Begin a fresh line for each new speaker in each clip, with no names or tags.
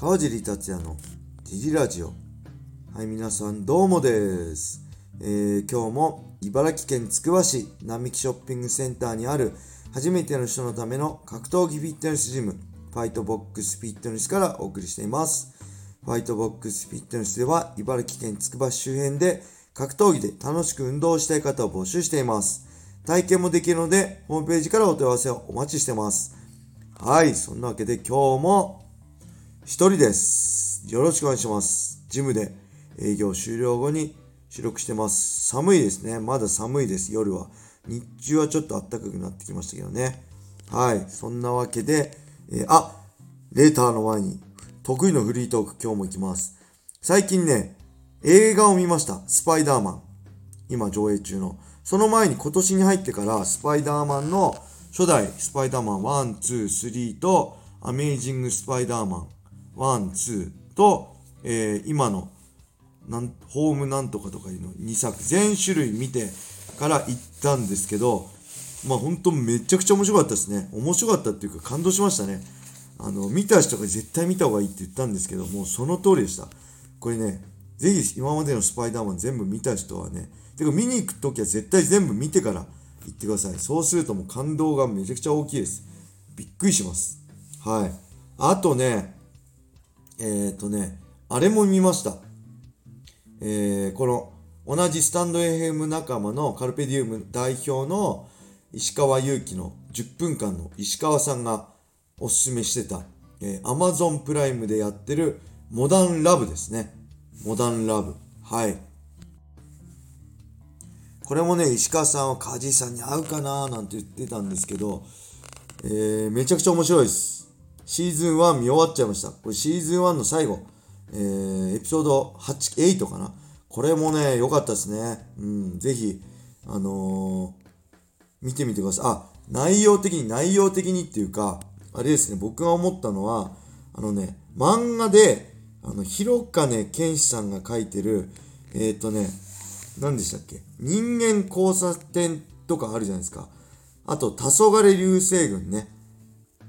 川尻達也のジリラジオ。はい、皆さんどうもです。えー今日も茨城県つくば市並木ショッピングセンターにある初めての人のための格闘技フィットネスジム、ファイトボックスフィットネスからお送りしています。ファイトボックスフィットネスでは茨城県つくば市周辺で格闘技で楽しく運動したい方を募集しています。体験もできるので、ホームページからお問い合わせをお待ちしてます。はい、そんなわけで今日も一人です。よろしくお願いします。ジムで営業終了後に収録してます。寒いですね。まだ寒いです、夜は。日中はちょっと暖かくなってきましたけどね。はい、そんなわけで、えーあレーターの前に得意のフリートーク今日も行きます。最近ね、映画を見ました。スパイダーマン。今上映中の。その前に今年に入ってからスパイダーマンの初代スパイダーマン1、2、3とアメイジングスパイダーマン1、2と、えー今のなんホームなんとかとかいうの2作全種類見てから行ったんですけどまあ本当めちゃくちゃ面白かったですね。面白かったっていうか感動しましたね。あの見た人が絶対見た方がいいって言ったんですけどもうその通りでした。これねぜひ今までのスパイダーマン全部見た人はねてか見に行く時は絶対全部見てから行ってください。そうするともう感動がめちゃくちゃ大きいです。びっくりします。はい。あとねえっ、とねあれも見ましたえーこの同じスタンド FM 仲間のカルペディウム代表の石川祐希の10分間の石川さんがおすすめしてた、えー Amazon プライムでやってるモダンラブですね。モダンラブ。はい。これもね、石川さんは梶井さんに合うかななんて言ってたんですけど、えーめちゃくちゃ面白いです。シーズン1見終わっちゃいました。これシーズン1の最後、えーエピソード8、8かな。これもね、良かったですね。うん、ぜひ、あのー見てみてください。あ、内容的に、内容的にっていうか、あれですね、僕が思ったのは、あのね、漫画で、あの、広金健志さんが書いてる、えっ、ー、とね、何でしたっけ？人間交差点とかあるじゃないですか。あと、黄昏流星群ね。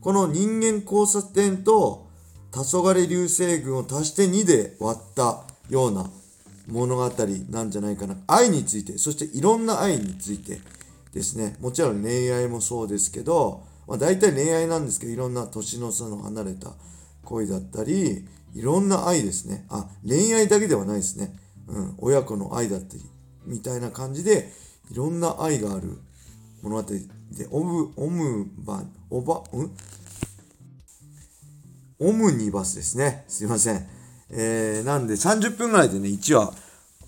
この人間交差点と黄昏流星群を足して2で割ったような物語なんじゃないかな。愛について、そしていろんな愛についてですね。もちろん恋愛もそうですけど、まあ大体恋愛なんですけど、いろんな年の差の離れた恋だったり、いろんな愛ですね。あ、恋愛だけではないですね。うん、親子の愛だったり、みたいな感じで、いろんな愛がある物語で、オム、オムバ、オバ、ん？オムニバスですね。すいません。えー、なんで30分ぐらいでね、1話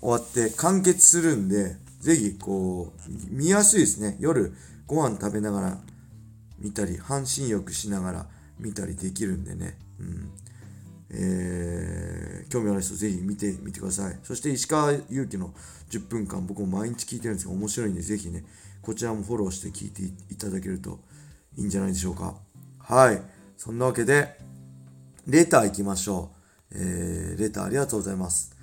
終わって完結するんで、ぜひこう、見やすいですね。夜ご飯食べながら見たり、半身浴しながら見たりできるんでね。うん。えー、興味ある人ぜひ見てみてください。そして石川祐希の10分間僕も毎日聞いてるんですけど面白いんでぜひね、こちらもフォローして聞いていただけるといいんじゃないでしょうか。はい。そんなわけで、レター行きましょう。えー、レターありがとうございます。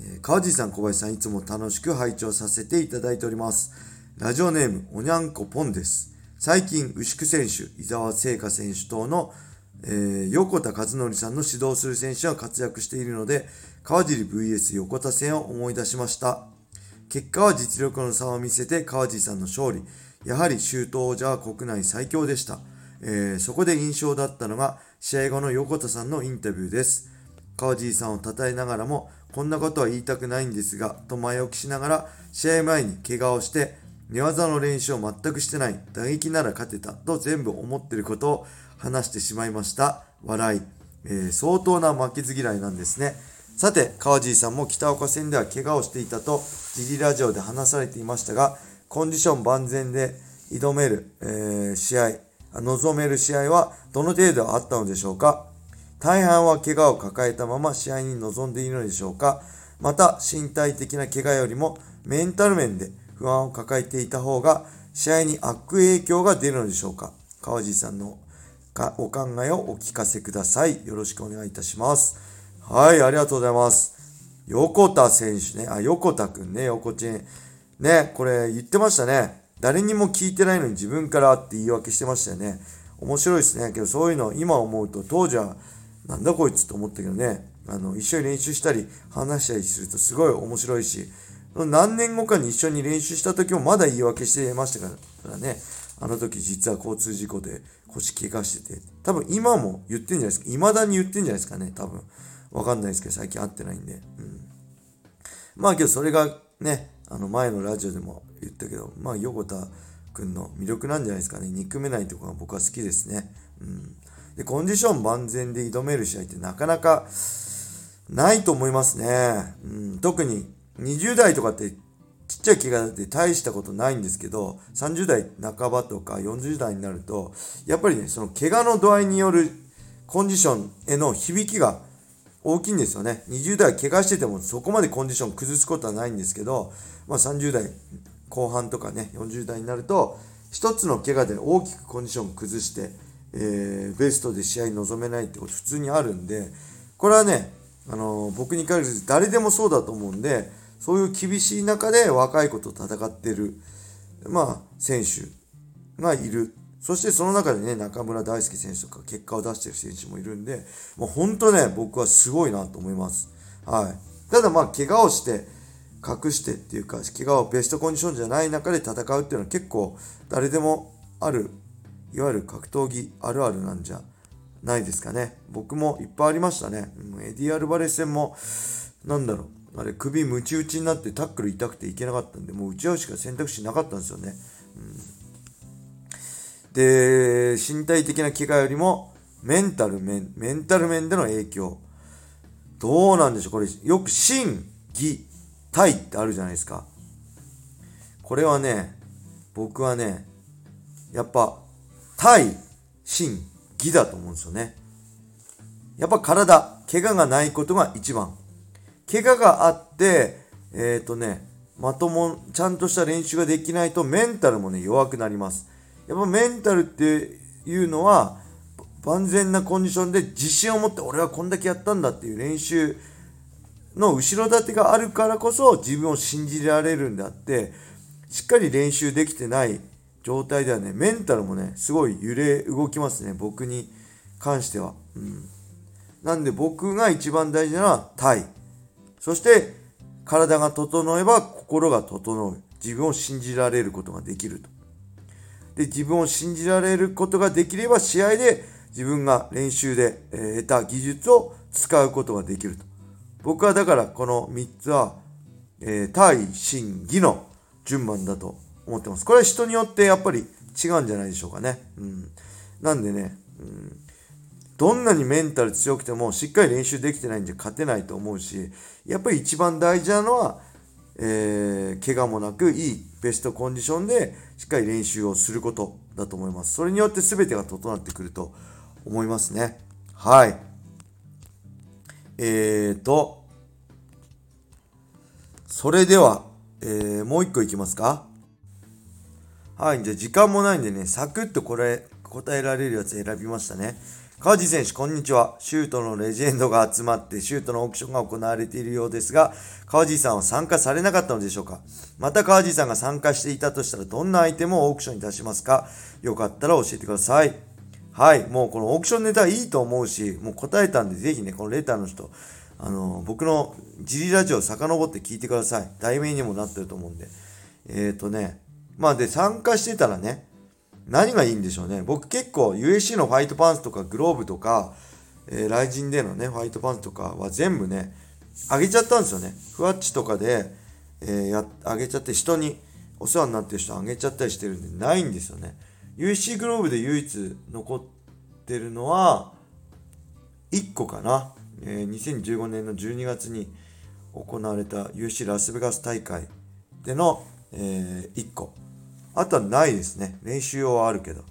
えー川地さん、小林さん、いつも楽しく拝聴させていただいております。ラジオネーム、おにゃんこぽんです。最近、牛久選手、伊沢聖華選手等の、えー横田和則さんの指導する選手が活躍しているので、川尻 VS 横田戦を思い出しました。結果は実力の差を見せて川地さんの勝利。やはり周東王者は国内最強でした。えーそこで印象だったのが試合後の横田さんのインタビューです。川地さんを称えながらも、こんなことは言いたくないんですが、と前置きしながら、試合前に怪我をして、寝技の練習を全くしてない、打撃なら勝てた、と全部思ってることを話してしまいました。笑い。えー相当な負けず嫌いなんですね。さて、川地さんも北岡戦では怪我をしていたと、ジリラジオで話されていましたが、コンディション万全で挑める、えー試合、望める試合はどの程度あったのでしょうか？大半は怪我を抱えたまま試合に臨んでいるのでしょうか？また身体的な怪我よりもメンタル面で不安を抱えていた方が試合に悪影響が出るのでしょうか？川地さんのかお考えをお聞かせください。よろしくお願いいたします。はい、ありがとうございます。横田選手ね、あ、横田くんね、横ちん。ね、これ言ってましたね。誰にも聞いてないのに自分からって言い訳してましたよね。面白いですね。けどそういうの今思うと当時はなんだこいつと思ったけどね、あの、一緒に練習したり話したりするとすごい面白いし、何年後かに一緒に練習した時もまだ言い訳してましたからね、あの時実は交通事故で腰怪我してて、多分今も言ってんじゃないですか。未だに言ってんじゃないですかね、多分。わかんないですけど、最近会ってないんで。うん。まあけどそれがね、あの前のラジオでも言ったけど、まあ横田くんの魅力なんじゃないですかね。憎めないとこが僕は好きですね。うん。で、コンディション万全で挑める試合ってなかなかないと思いますね。うん、特に20代とかってちっちゃい怪我で大したことないんですけど、30代半ばとか40代になると、やっぱりね、その怪我の度合いによるコンディションへの響きが大きいんですよね。20代怪我しててもそこまでコンディション崩すことはないんですけど、まあ30代後半とかね、40代になると、一つの怪我で大きくコンディション崩して、えー、ベストで試合に臨めないってこと普通にあるんで、これはね、あのー、僕に限らず誰でもそうだと思うんで、そういう厳しい中で若い子と戦ってる、まあ、選手がいる。そしてその中でね、中村大輔選手とか結果を出してる選手もいるんで、もう本当ね、僕はすごいなと思います。はい。ただまあ、怪我をして、隠してっていうか、怪我をベストコンディションじゃない中で戦うっていうのは結構誰でもあるいわゆる格闘技あるあるなんじゃないですかね。僕もいっぱいありましたね。エディ・アルバレス戦も、なんだろう、あれ、首ムチ打ちになってタックル痛くていけなかったんで、もう打ち合うしか選択肢なかったんですよね。うん、で、身体的な怪我よりも、メンタル面、メンタル面での影響。どうなんでしょう？これ、よく心、技、体ってあるじゃないですか。これはね、僕はね、やっぱ体、心、義だと思うんですよね。やっぱ体、怪我がないことが一番。怪我があって、えっ、ー、とね、まとも、ちゃんとした練習ができないとメンタルもね、弱くなります。やっぱメンタルっていうのは、万全なコンディションで自信を持って俺はこんだけやったんだっていう練習の後ろ盾があるからこそ自分を信じられるんであって、しっかり練習できてない状態ではね、メンタルもね、すごい揺れ動きますね、僕に関しては。うん。なんで僕が一番大事なのは体。そして、体が整えば心が整う。自分を信じられることができると。で、自分を信じられることができれば試合で自分が練習で、得た技術を使うことができると。僕はだからこの3つは、えー、体、心、技の順番だと思ってます。これは人によってやっぱり違うんじゃないでしょうかね。うん。なんでね、うん、どんなにメンタル強くてもしっかり練習できてないんじゃ勝てないと思うし、やっぱり一番大事なのは、えー、怪我もなくいいベストコンディションでしっかり練習をすることだと思います。それによって全てが整ってくると思いますね。はい。えーと、それでは、えー、もう一個いきますかはい、じゃあ時間もないんでね、サクッとこれ答えられるやつ選びましたね。川地選手、こんにちは。シュートのレジェンドが集まって、シュートのオークションが行われているようですが、川地さんは参加されなかったのでしょうか？また川地さんが参加していたとしたら、どんなアイテムをオークションに出しますか？よかったら教えてください。はい、もうこのオークションネタいいと思うし、もう答えたんで、ぜひね、このレターの人、あの、僕のジリラジオを遡って聞いてください。題名にもなってると思うんで。えっ、ー、とね、まあで、参加してたらね、何がいいんでしょうね。僕結構 USC のファイトパンツとかグローブとか、えー、ライジンでのね、ファイトパンツとかは全部ね、あげちゃったんですよね。ふわっちとかで、えー、や、あげちゃって人にお世話になってる人あげちゃったりしてるんで、ないんですよね。USC グローブで唯一残ってるのは、1個かな。えー、2015年の12月に行われた USC ラスベガス大会での、えー、1個。あとはないですね。練習用はあるけど。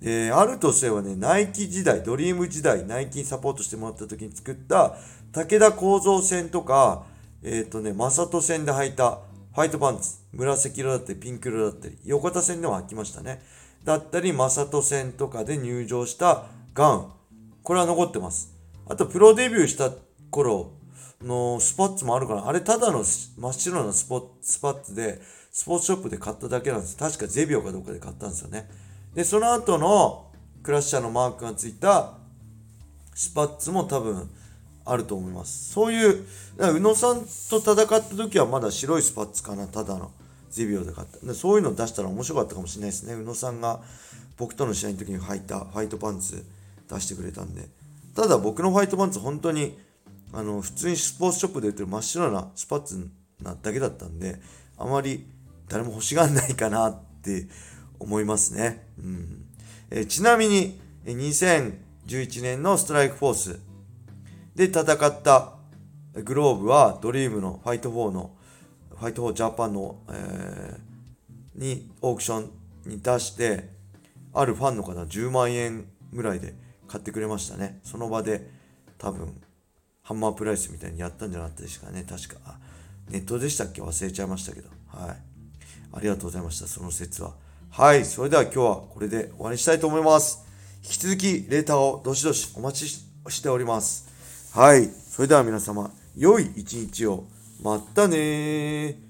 で、あるとすればね、ナイキ時代、ドリーム時代、ナイキにサポートしてもらった時に作った武田構造線とか、えっ、ー、とね、マサト線で履いたファイトパンツ、紫色だったり、ピンク色だったり、横田線でも履きましたね。だったり、マサト線とかで入場したガウン。これは残ってます。あと、プロデビューした頃のスパッツもあるから、あれただの真っ白なスポスパッツで、スポーツショップで買っただけなんです。確かゼビオかどっかで買ったんですよね。で、その後のクラッシャーのマークがついたスパッツも多分あると思います。そういう、宇野さんと戦った時はまだ白いスパッツかな、ただの。ゼビオで買ったで。そういうの出したら面白かったかもしれないですね。宇野さんが僕との試合の時に履いたファイトパンツ出してくれたんで。ただ僕のファイトパンツ本当にあの普通にスポーツショップで売ってる真っ白なスパッツなだけだったんで、あまり誰も欲しがんないかなって思いますね。うん。えちなみに、2011年のストライクフォースで戦ったグローブはドリームのファイト4のファイト4ジャパンの、えー、にオークションに出してあるファンの方10万円ぐらいで買ってくれましたね。その場で多分ハンマープライスみたいにやったんじゃなかったですかね。確か。ネットでしたっけ？忘れちゃいましたけど。はい。ありがとうございましたその説ははいそれでは今日はこれで終わりにしたいと思います引き続きレーターをどしどしお待ちしておりますはい。それでは皆様、良い一日を。またね